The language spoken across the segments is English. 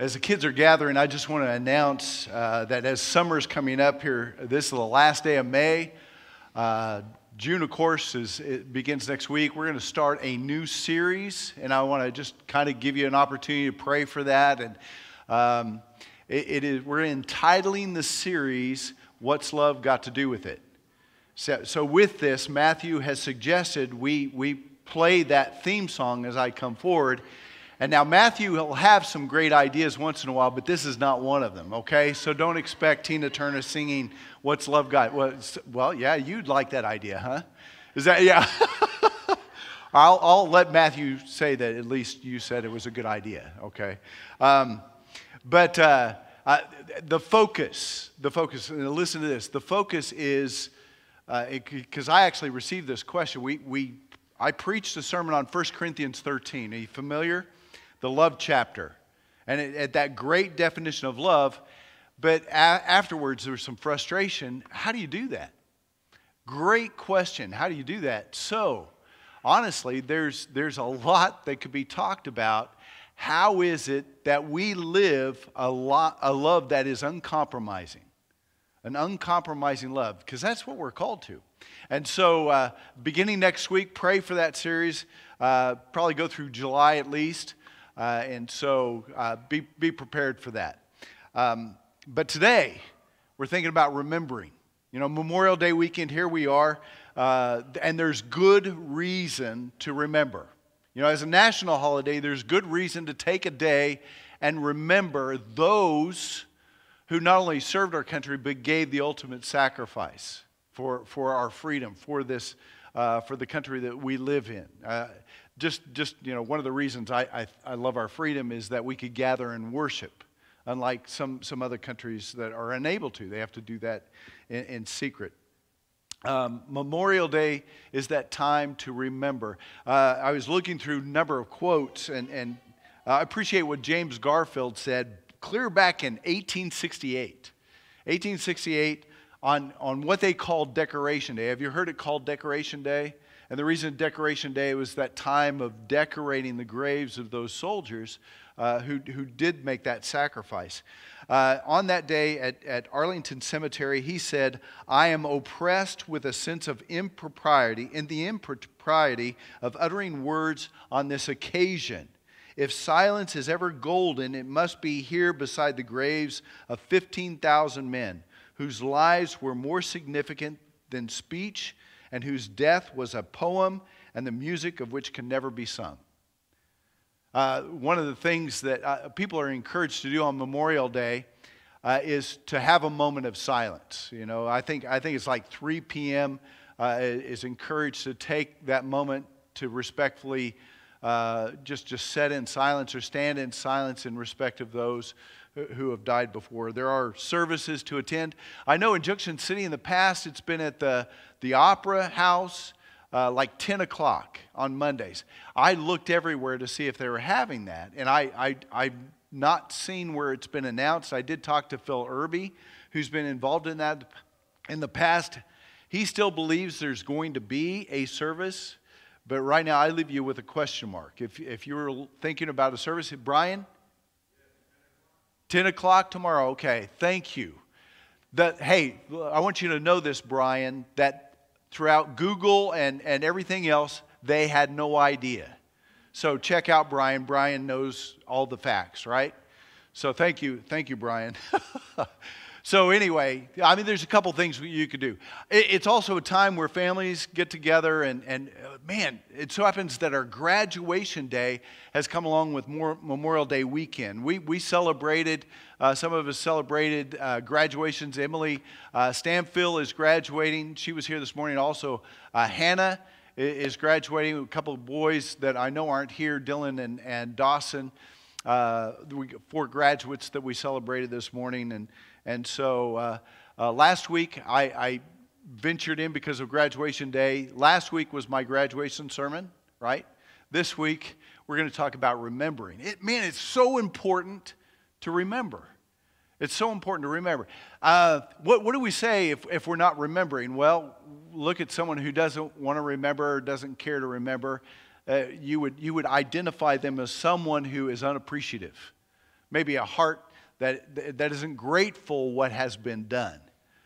As the kids are gathering, I just want to announce uh, that as summer's coming up here, this is the last day of May. Uh, June, of course, is it begins next week. We're going to start a new series, and I want to just kind of give you an opportunity to pray for that. And um, it, it is we're entitling the series "What's Love Got to Do with It." So, so with this, Matthew has suggested we we play that theme song as I come forward. And now Matthew will have some great ideas once in a while, but this is not one of them, okay? So don't expect Tina Turner singing What's Love Got? Well, yeah, you'd like that idea, huh? Is that, yeah? I'll, I'll let Matthew say that at least you said it was a good idea, okay? Um, but uh, uh, the focus, the focus, and listen to this, the focus is, because uh, I actually received this question. We, we, I preached a sermon on 1 Corinthians 13. Are you familiar? The love chapter. And it, at that great definition of love, but a- afterwards there was some frustration. How do you do that? Great question. How do you do that? So, honestly, there's, there's a lot that could be talked about. How is it that we live a, lot, a love that is uncompromising? An uncompromising love, because that's what we're called to. And so, uh, beginning next week, pray for that series. Uh, probably go through July at least. Uh, and so uh, be, be prepared for that. Um, but today, we're thinking about remembering. You know, Memorial Day weekend, here we are, uh, and there's good reason to remember. You know, as a national holiday, there's good reason to take a day and remember those who not only served our country, but gave the ultimate sacrifice for, for our freedom, for this, uh, for the country that we live in. Uh, just, just you know, one of the reasons I, I, I love our freedom is that we could gather and worship, unlike some, some other countries that are unable to. They have to do that in, in secret. Um, Memorial Day is that time to remember. Uh, I was looking through number of quotes, and, and I appreciate what James Garfield said clear back in 1868. 1868 on, on what they called Decoration Day. Have you heard it called Decoration Day? And the reason Decoration Day was that time of decorating the graves of those soldiers uh, who, who did make that sacrifice. Uh, on that day at, at Arlington Cemetery, he said, I am oppressed with a sense of impropriety, in the impropriety of uttering words on this occasion. If silence is ever golden, it must be here beside the graves of 15,000 men whose lives were more significant than speech and whose death was a poem and the music of which can never be sung. Uh, one of the things that uh, people are encouraged to do on Memorial Day uh, is to have a moment of silence. You know, I think, I think it's like 3 p.m. Uh, is encouraged to take that moment to respectfully uh, just, just set in silence or stand in silence in respect of those who have died before. There are services to attend. I know in Junction City in the past, it's been at the, the Opera House. Uh, like 10 o'clock on Mondays. I looked everywhere to see if they were having that, and I, I, I've not seen where it's been announced. I did talk to Phil Irby, who's been involved in that in the past. He still believes there's going to be a service, but right now I leave you with a question mark. If, if you were thinking about a service, Brian, 10 o'clock tomorrow. Okay, thank you. That, hey, I want you to know this, Brian, that throughout Google and, and everything else, they had no idea. So check out Brian. Brian knows all the facts, right? So thank you. Thank you, Brian. So, anyway, I mean, there's a couple things you could do. It's also a time where families get together, and, and uh, man, it so happens that our graduation day has come along with more Memorial Day weekend. We, we celebrated, uh, some of us celebrated uh, graduations. Emily uh, is graduating. She was here this morning. Also, uh, Hannah is graduating. A couple of boys that I know aren't here, Dylan and, and Dawson. Uh, four graduates that we celebrated this morning. And and so uh, uh, last week I, I, ventured in because of graduation day. Last week was my graduation sermon, right? This week we're going to talk about remembering. It, man, it's so important to remember. It's so important to remember. Uh, what, what do we say if, if we're not remembering? Well, look at someone who doesn't want to remember or doesn't care to remember. Uh, you, would, you would identify them as someone who is unappreciative maybe a heart that, that isn't grateful what has been done.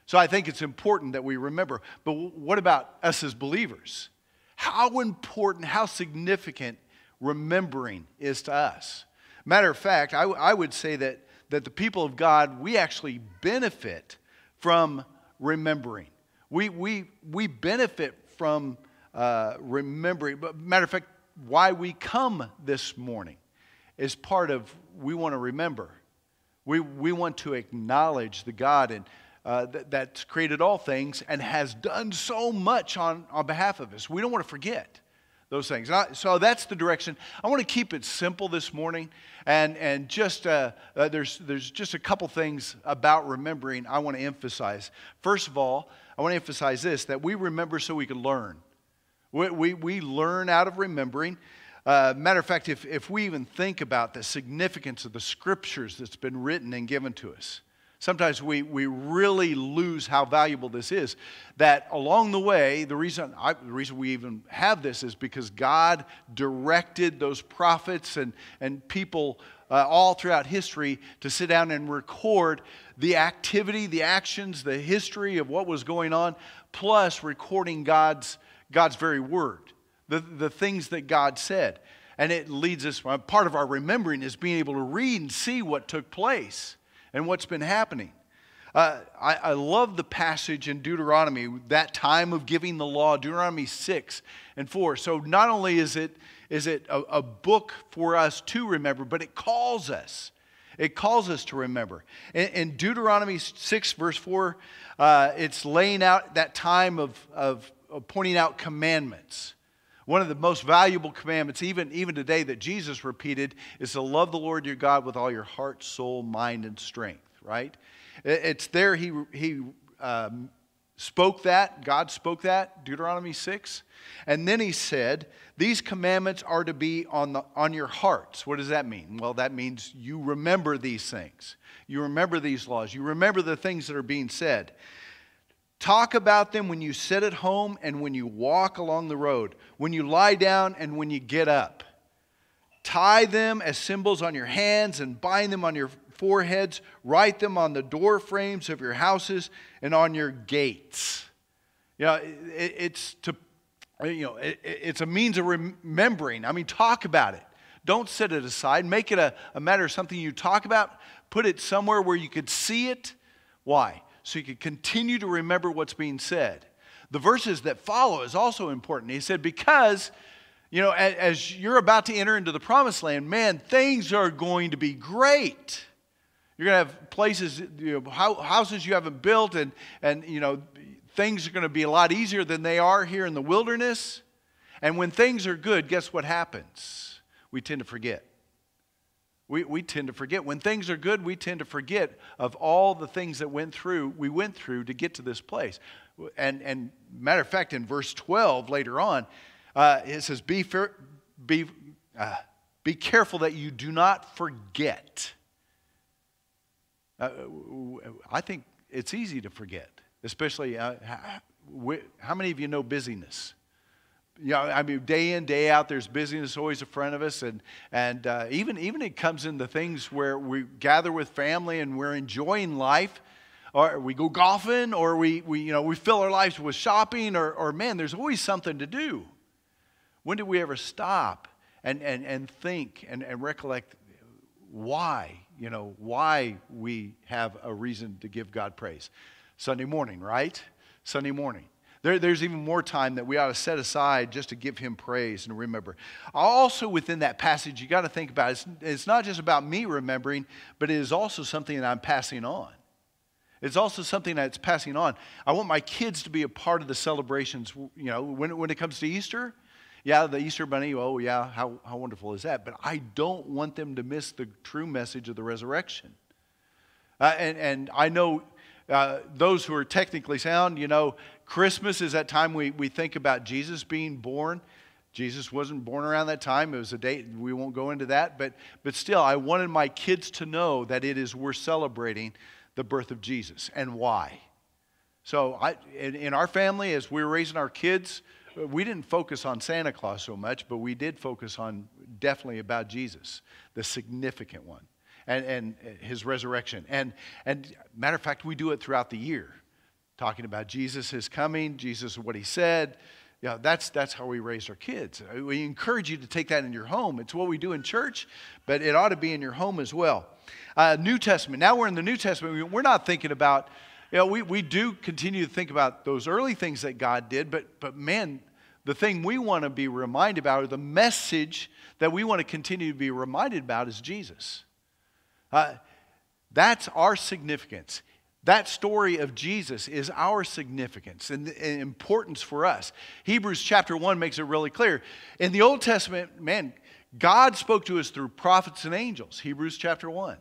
So I think it's important that we remember. But what about us as believers? How important, how significant remembering is to us? Matter of fact, I, I would say that, that the people of God, we actually benefit from remembering. We, we, we benefit from uh, remembering. But matter of fact, why we come this morning is part of we want to remember. We, we want to acknowledge the God and, uh, that, that's created all things and has done so much on, on behalf of us. We don't want to forget those things. So that's the direction. I want to keep it simple this morning, and and just uh, uh, there's there's just a couple things about remembering I want to emphasize. First of all, I want to emphasize this: that we remember so we can learn. We we, we learn out of remembering. Uh, matter of fact, if, if we even think about the significance of the scriptures that's been written and given to us, sometimes we, we really lose how valuable this is. That along the way, the reason, I, the reason we even have this is because God directed those prophets and, and people uh, all throughout history to sit down and record the activity, the actions, the history of what was going on, plus recording God's, God's very word the, the things that God said. And it leads us, part of our remembering is being able to read and see what took place and what's been happening. Uh, I, I, love the passage in Deuteronomy, that time of giving the law, Deuteronomy 6 and 4. So not only is it, is it a, a book for us to remember, but it calls us. It calls us to remember. In, in Deuteronomy 6, verse 4, uh, it's laying out that time of, of, of pointing out commandments. One of the most valuable commandments, even, even today, that Jesus repeated is to love the Lord your God with all your heart, soul, mind, and strength, right? It's there he, he um, spoke that, God spoke that, Deuteronomy 6. And then he said, These commandments are to be on, the, on your hearts. What does that mean? Well, that means you remember these things. You remember these laws. You remember the things that are being said. Talk about them when you sit at home and when you walk along the road, when you lie down and when you get up. Tie them as symbols on your hands and bind them on your foreheads. Write them on the door frames of your houses and on your gates. You know, it, it's to you know, it, it's a means of remembering. I mean, talk about it. Don't set it aside. Make it a, a matter of something you talk about. Put it somewhere where you could see it. Why? So you can continue to remember what's being said. The verses that follow is also important. He said, because, you know, as, as you're about to enter into the promised land, man, things are going to be great. You're going to have places, you know, houses you haven't built, and, and, you know, things are going to be a lot easier than they are here in the wilderness. And when things are good, guess what happens? We tend to forget. We, we tend to forget. When things are good, we tend to forget of all the things that went through, we went through to get to this place. And, and matter of fact, in verse 12 later on, uh, it says, be, fair, be, uh, be careful that you do not forget. Uh, I think it's easy to forget, especially uh, how many of you know busyness? You know, I mean, day in, day out, there's busyness always in front of us. And, and uh, even, even it comes in the things where we gather with family and we're enjoying life, or we go golfing, or we, we, you know, we fill our lives with shopping, or, or man, there's always something to do. When did we ever stop and, and, and think and, and recollect why, you know, why we have a reason to give God praise? Sunday morning, right? Sunday morning. There, there's even more time that we ought to set aside just to give him praise and remember. Also, within that passage, you got to think about it. It's, it's not just about me remembering, but it is also something that I'm passing on. It's also something that's passing on. I want my kids to be a part of the celebrations. You know, when, when it comes to Easter, yeah, the Easter bunny, oh, yeah, how, how wonderful is that? But I don't want them to miss the true message of the resurrection. Uh, and, and I know uh, those who are technically sound, you know, Christmas is that time we, we think about Jesus being born. Jesus wasn't born around that time. It was a date. We won't go into that. But, but still, I wanted my kids to know that it is we're celebrating the birth of Jesus and why. So I, in, in our family, as we were raising our kids, we didn't focus on Santa Claus so much, but we did focus on definitely about Jesus, the significant one. And, and his resurrection. And, and matter of fact, we do it throughout the year, talking about Jesus is coming, Jesus what he said. Yeah, that's, that's how we raise our kids. We encourage you to take that in your home. It's what we do in church, but it ought to be in your home as well. Uh, New Testament. Now we're in the New Testament. We're not thinking about, you know, we, we do continue to think about those early things that God did, but, but man, the thing we want to be reminded about, or the message that we want to continue to be reminded about, is Jesus. Uh, that's our significance. That story of Jesus is our significance and, and, importance for us. Hebrews chapter 1 makes it really clear. In the Old Testament, man, God spoke to us through prophets and angels, Hebrews chapter 1.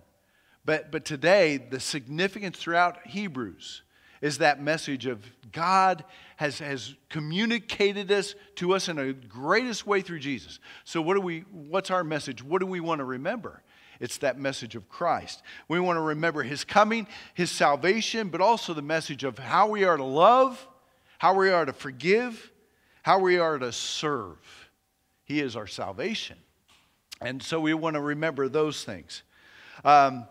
But, but today, the significance throughout Hebrews is that message of God has, has communicated this to us in a greatest way through Jesus. So what do we, what's our message? What do we want to remember? It's that message of Christ. We want to remember his coming, his salvation, but also the message of how we are to love, how we are to forgive, how we are to serve. He is our salvation. And so we want to remember those things. Um,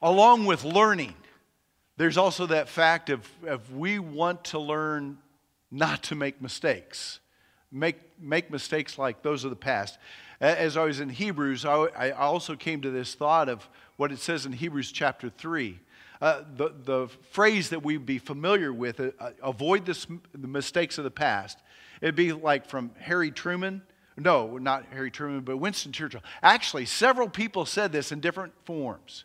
along with learning, there's also that fact of, of we want to learn not to make mistakes, make, make mistakes like those of the past. As I was in Hebrews, I also came to this thought of what it says in Hebrews chapter 3. Uh, the, the phrase that we'd be familiar with, uh, avoid this, the mistakes of the past, it'd be like from Harry Truman. No, not Harry Truman, but Winston Churchill. Actually, several people said this in different forms.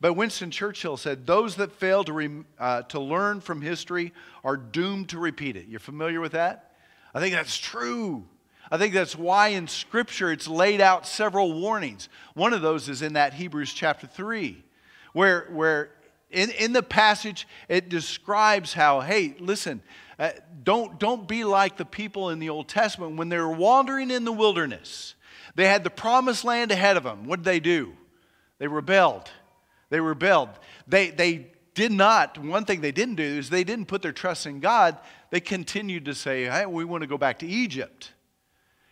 But Winston Churchill said, Those that fail to, re, uh, to learn from history are doomed to repeat it. You're familiar with that? I think that's true. I think that's why in Scripture it's laid out several warnings. One of those is in that Hebrews chapter 3, where, where in, in the passage it describes how, hey, listen, uh, don't, don't be like the people in the Old Testament when they were wandering in the wilderness. They had the promised land ahead of them. What did they do? They rebelled. They rebelled. They, they did not, one thing they didn't do is they didn't put their trust in God. They continued to say, hey, we want to go back to Egypt.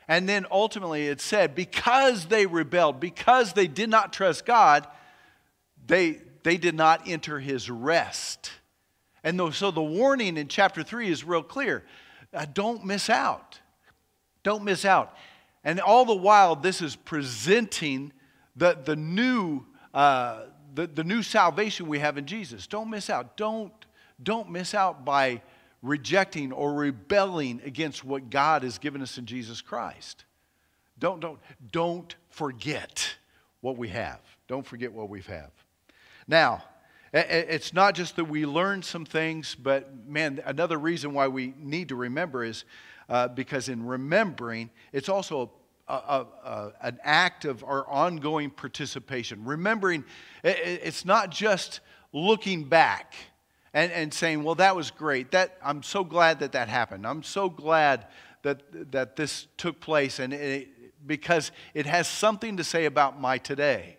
And then ultimately it said, because they rebelled, because they did not trust God, they, they did not enter his rest. And so the warning in chapter 3 is real clear uh, don't miss out. Don't miss out. And all the while, this is presenting the, the new uh, the, the new salvation we have in Jesus. Don't miss out. Don't, don't miss out by rejecting or rebelling against what God has given us in Jesus Christ. Don't, don't, don't forget what we have. Don't forget what we have. Now, it's not just that we learn some things, but man, another reason why we need to remember is uh, because in remembering, it's also a, a, an act of our ongoing participation. Remembering, it's not just looking back and, and saying, well, that was great. That, I'm so glad that that happened. I'm so glad that, that this took place and it, because it has something to say about my today,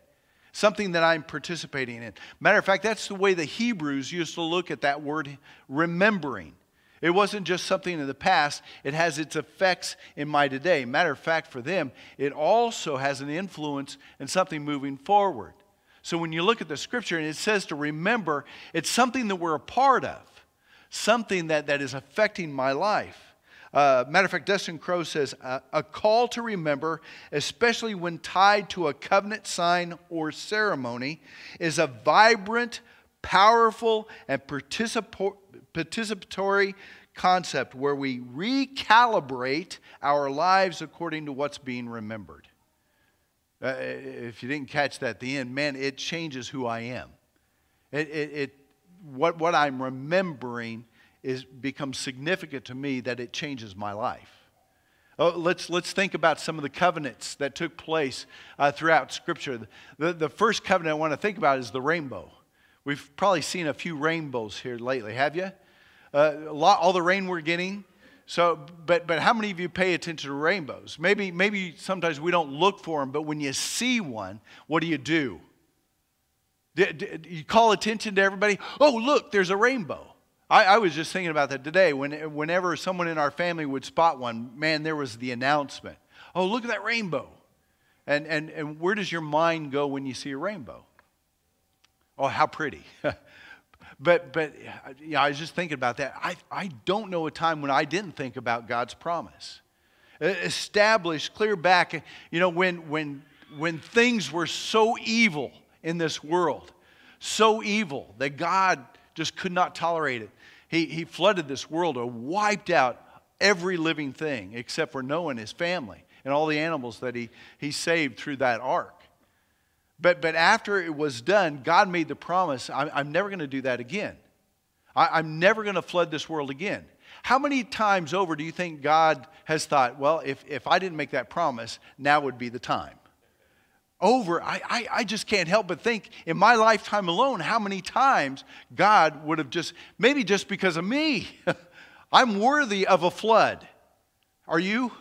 something that I'm participating in. Matter of fact, that's the way the Hebrews used to look at that word remembering. It wasn't just something in the past, it has its effects in my today. Matter of fact, for them, it also has an influence in something moving forward. So when you look at the scripture and it says to remember, it's something that we're a part of, something that, that is affecting my life. Uh, matter of fact, Dustin Crowe says a call to remember, especially when tied to a covenant sign or ceremony, is a vibrant, powerful, and participatory concept where we recalibrate our lives according to what's being remembered. Uh, if you didn't catch that at the end, man, it changes who I am. It, it, it, what, what I'm remembering is, becomes significant to me that it changes my life. Oh, let's, let's think about some of the covenants that took place uh, throughout Scripture. The, the first covenant I want to think about is the rainbow. We've probably seen a few rainbows here lately, have you? Uh, lot, all the rain we're getting. So, but, but how many of you pay attention to rainbows? Maybe, maybe sometimes we don't look for them, but when you see one, what do you do? do, you call attention to everybody? Oh, look, there's a rainbow. I, I, was just thinking about that today. When, whenever someone in our family would spot one, man, there was the announcement. Oh, look at that rainbow. And, and, and where does your mind go when you see a rainbow? Oh, how pretty. but, but yeah, I was just thinking about that. I, I don't know a time when I didn't think about God's promise. Established clear back, you know, when, when, when things were so evil in this world, so evil that God just could not tolerate it. He, he flooded this world or wiped out every living thing except for Noah and his family and all the animals that he, he saved through that ark. But, but after it was done, God made the promise I'm, I'm never going to do that again. I, I'm never going to flood this world again. How many times over do you think God has thought, well, if, if I didn't make that promise, now would be the time? Over, I, I, I just can't help but think in my lifetime alone how many times God would have just, maybe just because of me, I'm worthy of a flood. Are you?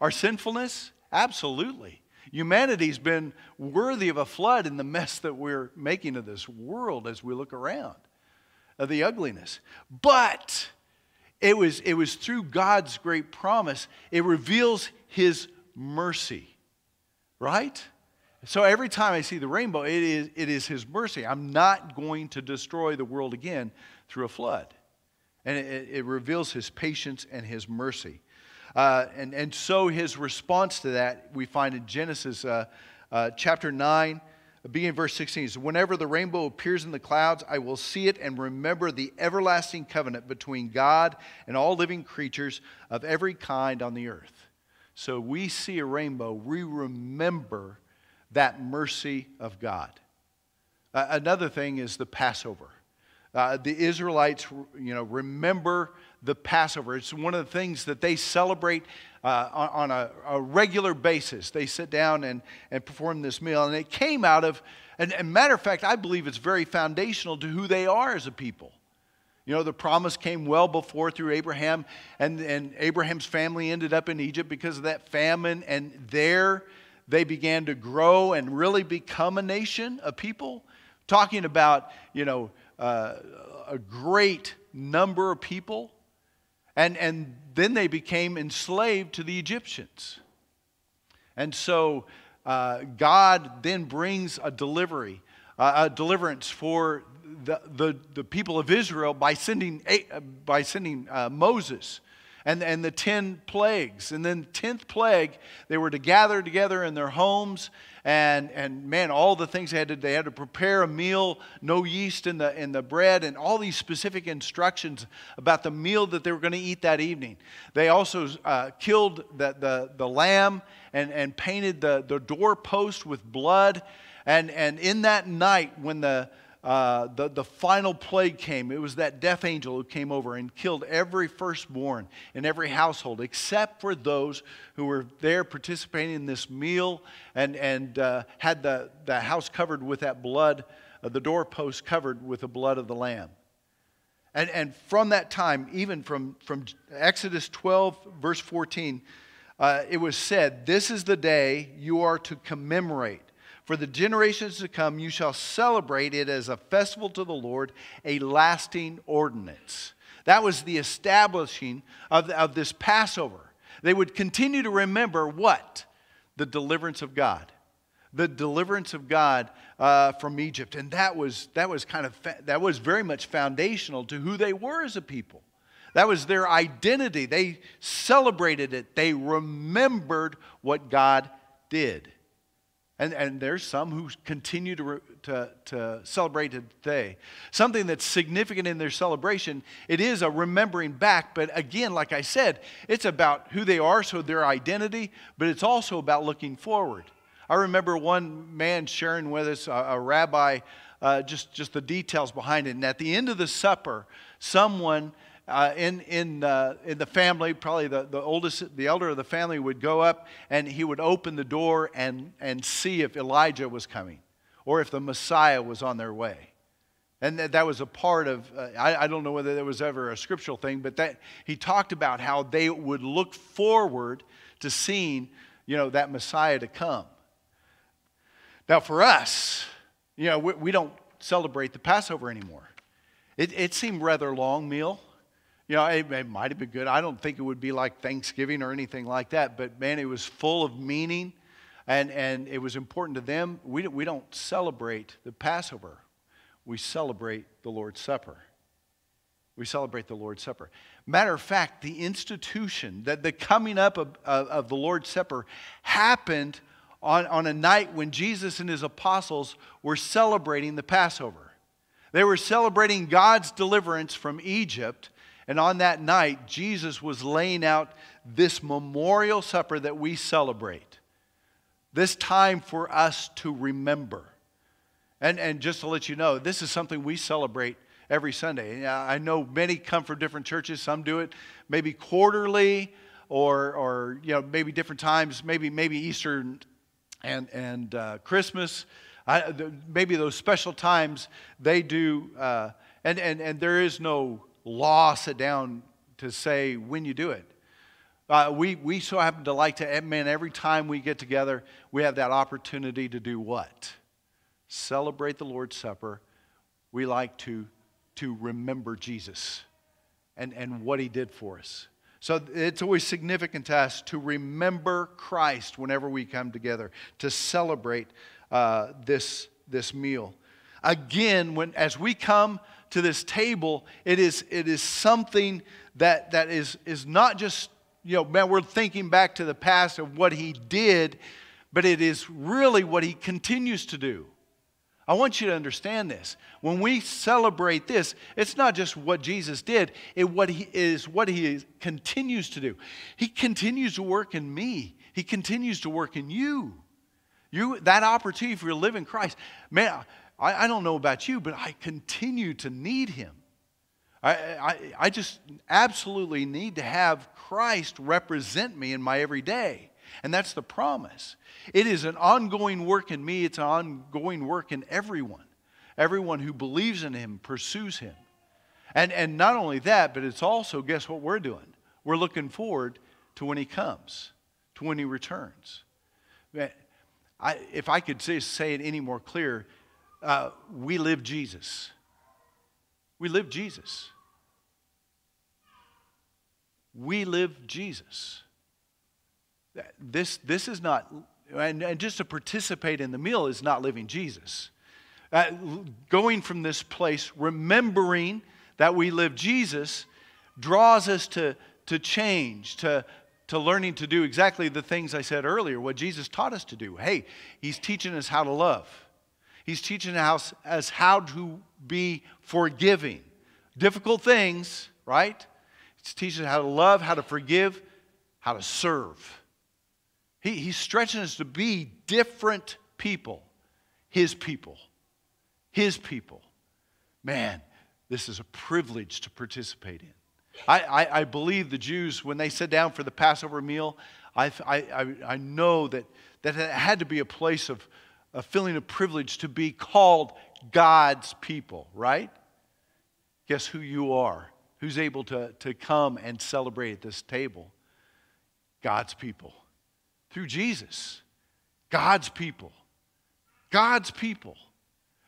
Our sinfulness? Absolutely. Humanity's been worthy of a flood in the mess that we're making of this world as we look around, of the ugliness. But it was, it was through God's great promise, it reveals His mercy, right? So every time I see the rainbow, it is, it is His mercy. I'm not going to destroy the world again through a flood. And it, it reveals His patience and His mercy. Uh, and, and so his response to that we find in Genesis uh, uh, chapter 9, beginning verse 16. So whenever the rainbow appears in the clouds, I will see it and remember the everlasting covenant between God and all living creatures of every kind on the earth. So we see a rainbow, we remember that mercy of God. Another thing is the Passover. Uh, the Israelites, you know, remember the Passover. It's one of the things that they celebrate uh, on, on a, a, regular basis. They sit down and, and perform this meal. And it came out of, and, and matter of fact, I believe it's very foundational to who they are as a people. You know, the promise came well before through Abraham, and, and Abraham's family ended up in Egypt because of that famine. And there they began to grow and really become a nation, a people. Talking about, you know, uh, a great number of people and, and then they became enslaved to the Egyptians. And so uh, God then brings a delivery, uh, a deliverance for the, the, the, people of Israel by sending, by sending uh, Moses and, and the 10 plagues. And then, 10th plague, they were to gather together in their homes. And, and man, all the things they had to, they had to prepare a meal, no yeast in the, in the bread, and all these specific instructions about the meal that they were going to eat that evening. They also uh, killed the, the, the lamb and, and painted the, the doorpost with blood. And, and in that night, when the, uh, the, the final plague came. It was that death angel who came over and killed every firstborn in every household, except for those who were there participating in this meal and, and uh, had the, the house covered with that blood, uh, the doorpost covered with the blood of the Lamb. And, and from that time, even from, from Exodus 12, verse 14, uh, it was said, This is the day you are to commemorate for the generations to come, you shall celebrate it as a festival to the Lord, a lasting ordinance. That was the establishing of, of this Passover. They would continue to remember what? The deliverance of God. The deliverance of God uh, from Egypt. And that was, that was kind of, that was very much foundational to who they were as a people. That was their identity. They celebrated it. They remembered what God did. And, and there's some who continue to, to, to celebrate today. Something that's significant in their celebration, it is a remembering back, but again, like I said, it's about who they are, so their identity, but it's also about looking forward. I remember one man sharing with us, a, a rabbi, uh, just, just the details behind it. And at the end of the supper, someone uh, in, in, uh, in the family, probably the, the oldest, the elder of the family would go up and he would open the door and, and see if Elijah was coming or if the Messiah was on their way. And that, that was a part of, uh, I, I don't know whether there was ever a scriptural thing, but that he talked about how they would look forward to seeing, you know, that Messiah to come. Now, for us, you know, we, we don't celebrate the Passover anymore. It, it seemed rather long meal. You know, it, it might have been good. I don't think it would be like Thanksgiving or anything like that, but man, it was full of meaning and, and it was important to them. We, we don't celebrate the Passover. we celebrate the Lord's Supper. We celebrate the Lord's Supper. Matter of fact, the institution, that the coming up of, of, of, the Lord's Supper happened on, on a night when Jesus and his apostles were celebrating the Passover. They were celebrating God's deliverance from Egypt, and on that night, Jesus was laying out this memorial supper that we celebrate. This time for us to remember. And, and just to let you know, this is something we celebrate every Sunday. I know many come from different churches. Some do it maybe quarterly or, or you know, maybe different times, maybe, maybe Easter and, and uh, Christmas. I, maybe those special times they do, uh, and, and, and there is no law set down to say when you do it. Uh, we, we so happen to like to, man, every time we get together, we have that opportunity to do what? Celebrate the Lord's Supper. We like to to remember Jesus and, and what he did for us. So it's always significant to us to remember Christ whenever we come together, to celebrate uh, this, this meal. Again, when, as we come to this table, it is, it is something that, that is, is not just, you know, man, we're thinking back to the past of what he did, but it is really what he continues to do. I want you to understand this. When we celebrate this, it's not just what Jesus did, it what he is what he continues to do. He continues to work in me. He continues to work in you. You that opportunity for you to live in Christ. Man, I, I don't know about you, but I continue to need him. I, I, I just absolutely need to have Christ represent me in my everyday. And that's the promise. It is an ongoing work in me, it's an ongoing work in everyone. Everyone who believes in Him pursues Him. And, and not only that, but it's also, guess what we're doing? We're looking forward to when He comes, to when He returns. I, if I could say, say it any more clear, uh, we live Jesus. We live Jesus. We live Jesus. This, this is not, and, and just to participate in the meal is not living Jesus. Uh, going from this place, remembering that we live Jesus, draws us to, to change, to, to learning to do exactly the things I said earlier, what Jesus taught us to do. Hey, He's teaching us how to love, He's teaching us, us how to be forgiving. Difficult things, right? He's teaching us how to love, how to forgive, how to serve. He, he's stretching us to be different people, His people. His people. Man, this is a privilege to participate in. I, I, I believe the Jews, when they sat down for the Passover meal, I, I, I know that, that it had to be a place of a feeling of privilege to be called God's people, right? Guess who you are? Who's able to, to come and celebrate at this table? God's people through Jesus. God's people. God's people.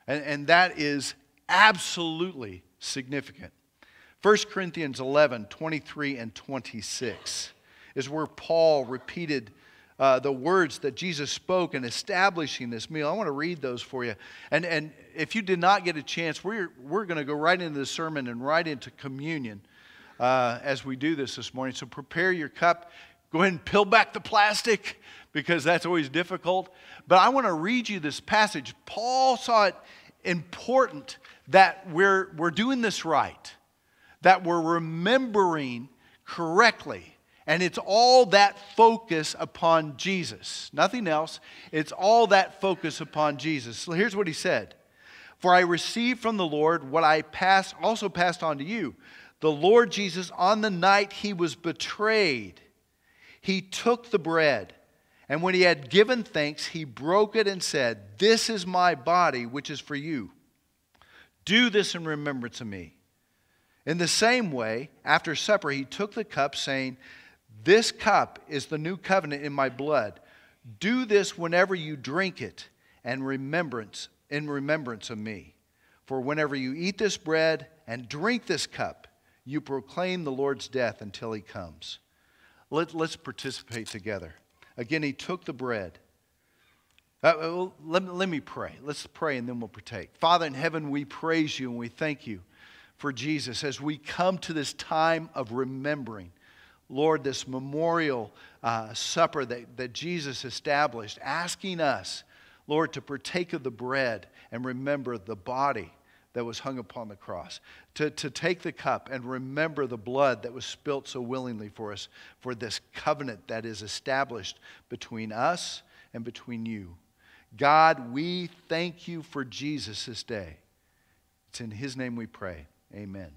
And, and that is absolutely significant. 1 Corinthians 11, 23 and 26 is where Paul repeated uh, the words that Jesus spoke in establishing this meal. I want to read those for you. And, and if you did not get a chance, we're, we're going to go right into the sermon and right into communion uh, as we do this this morning. So prepare your cup. Go ahead and peel back the plastic because that's always difficult. But I want to read you this passage. Paul saw it important that we're, we're doing this right, that we're remembering correctly. And it's all that focus upon Jesus. Nothing else. It's all that focus upon Jesus. So here's what he said For I received from the Lord what I passed, also passed on to you. The Lord Jesus, on the night he was betrayed, he took the bread, and when he had given thanks, he broke it and said, This is my body, which is for you. Do this in remembrance of me. In the same way, after supper, he took the cup, saying, This cup is the new covenant in my blood. Do this whenever you drink it, and remembrance in remembrance of me. For whenever you eat this bread and drink this cup, you proclaim the Lord's death until he comes. Let, let's participate together. Again, he took the bread. Uh, let, let me pray. Let's pray and then we'll partake. Father in heaven, we praise you and we thank you for Jesus as we come to this time of remembering. Lord, this memorial uh, supper that, that Jesus established, asking us, Lord, to partake of the bread and remember the body that was hung upon the cross, to, to take the cup and remember the blood that was spilt so willingly for us, for this covenant that is established between us and between you. God, we thank you for Jesus this day. It's in his name we pray. Amen.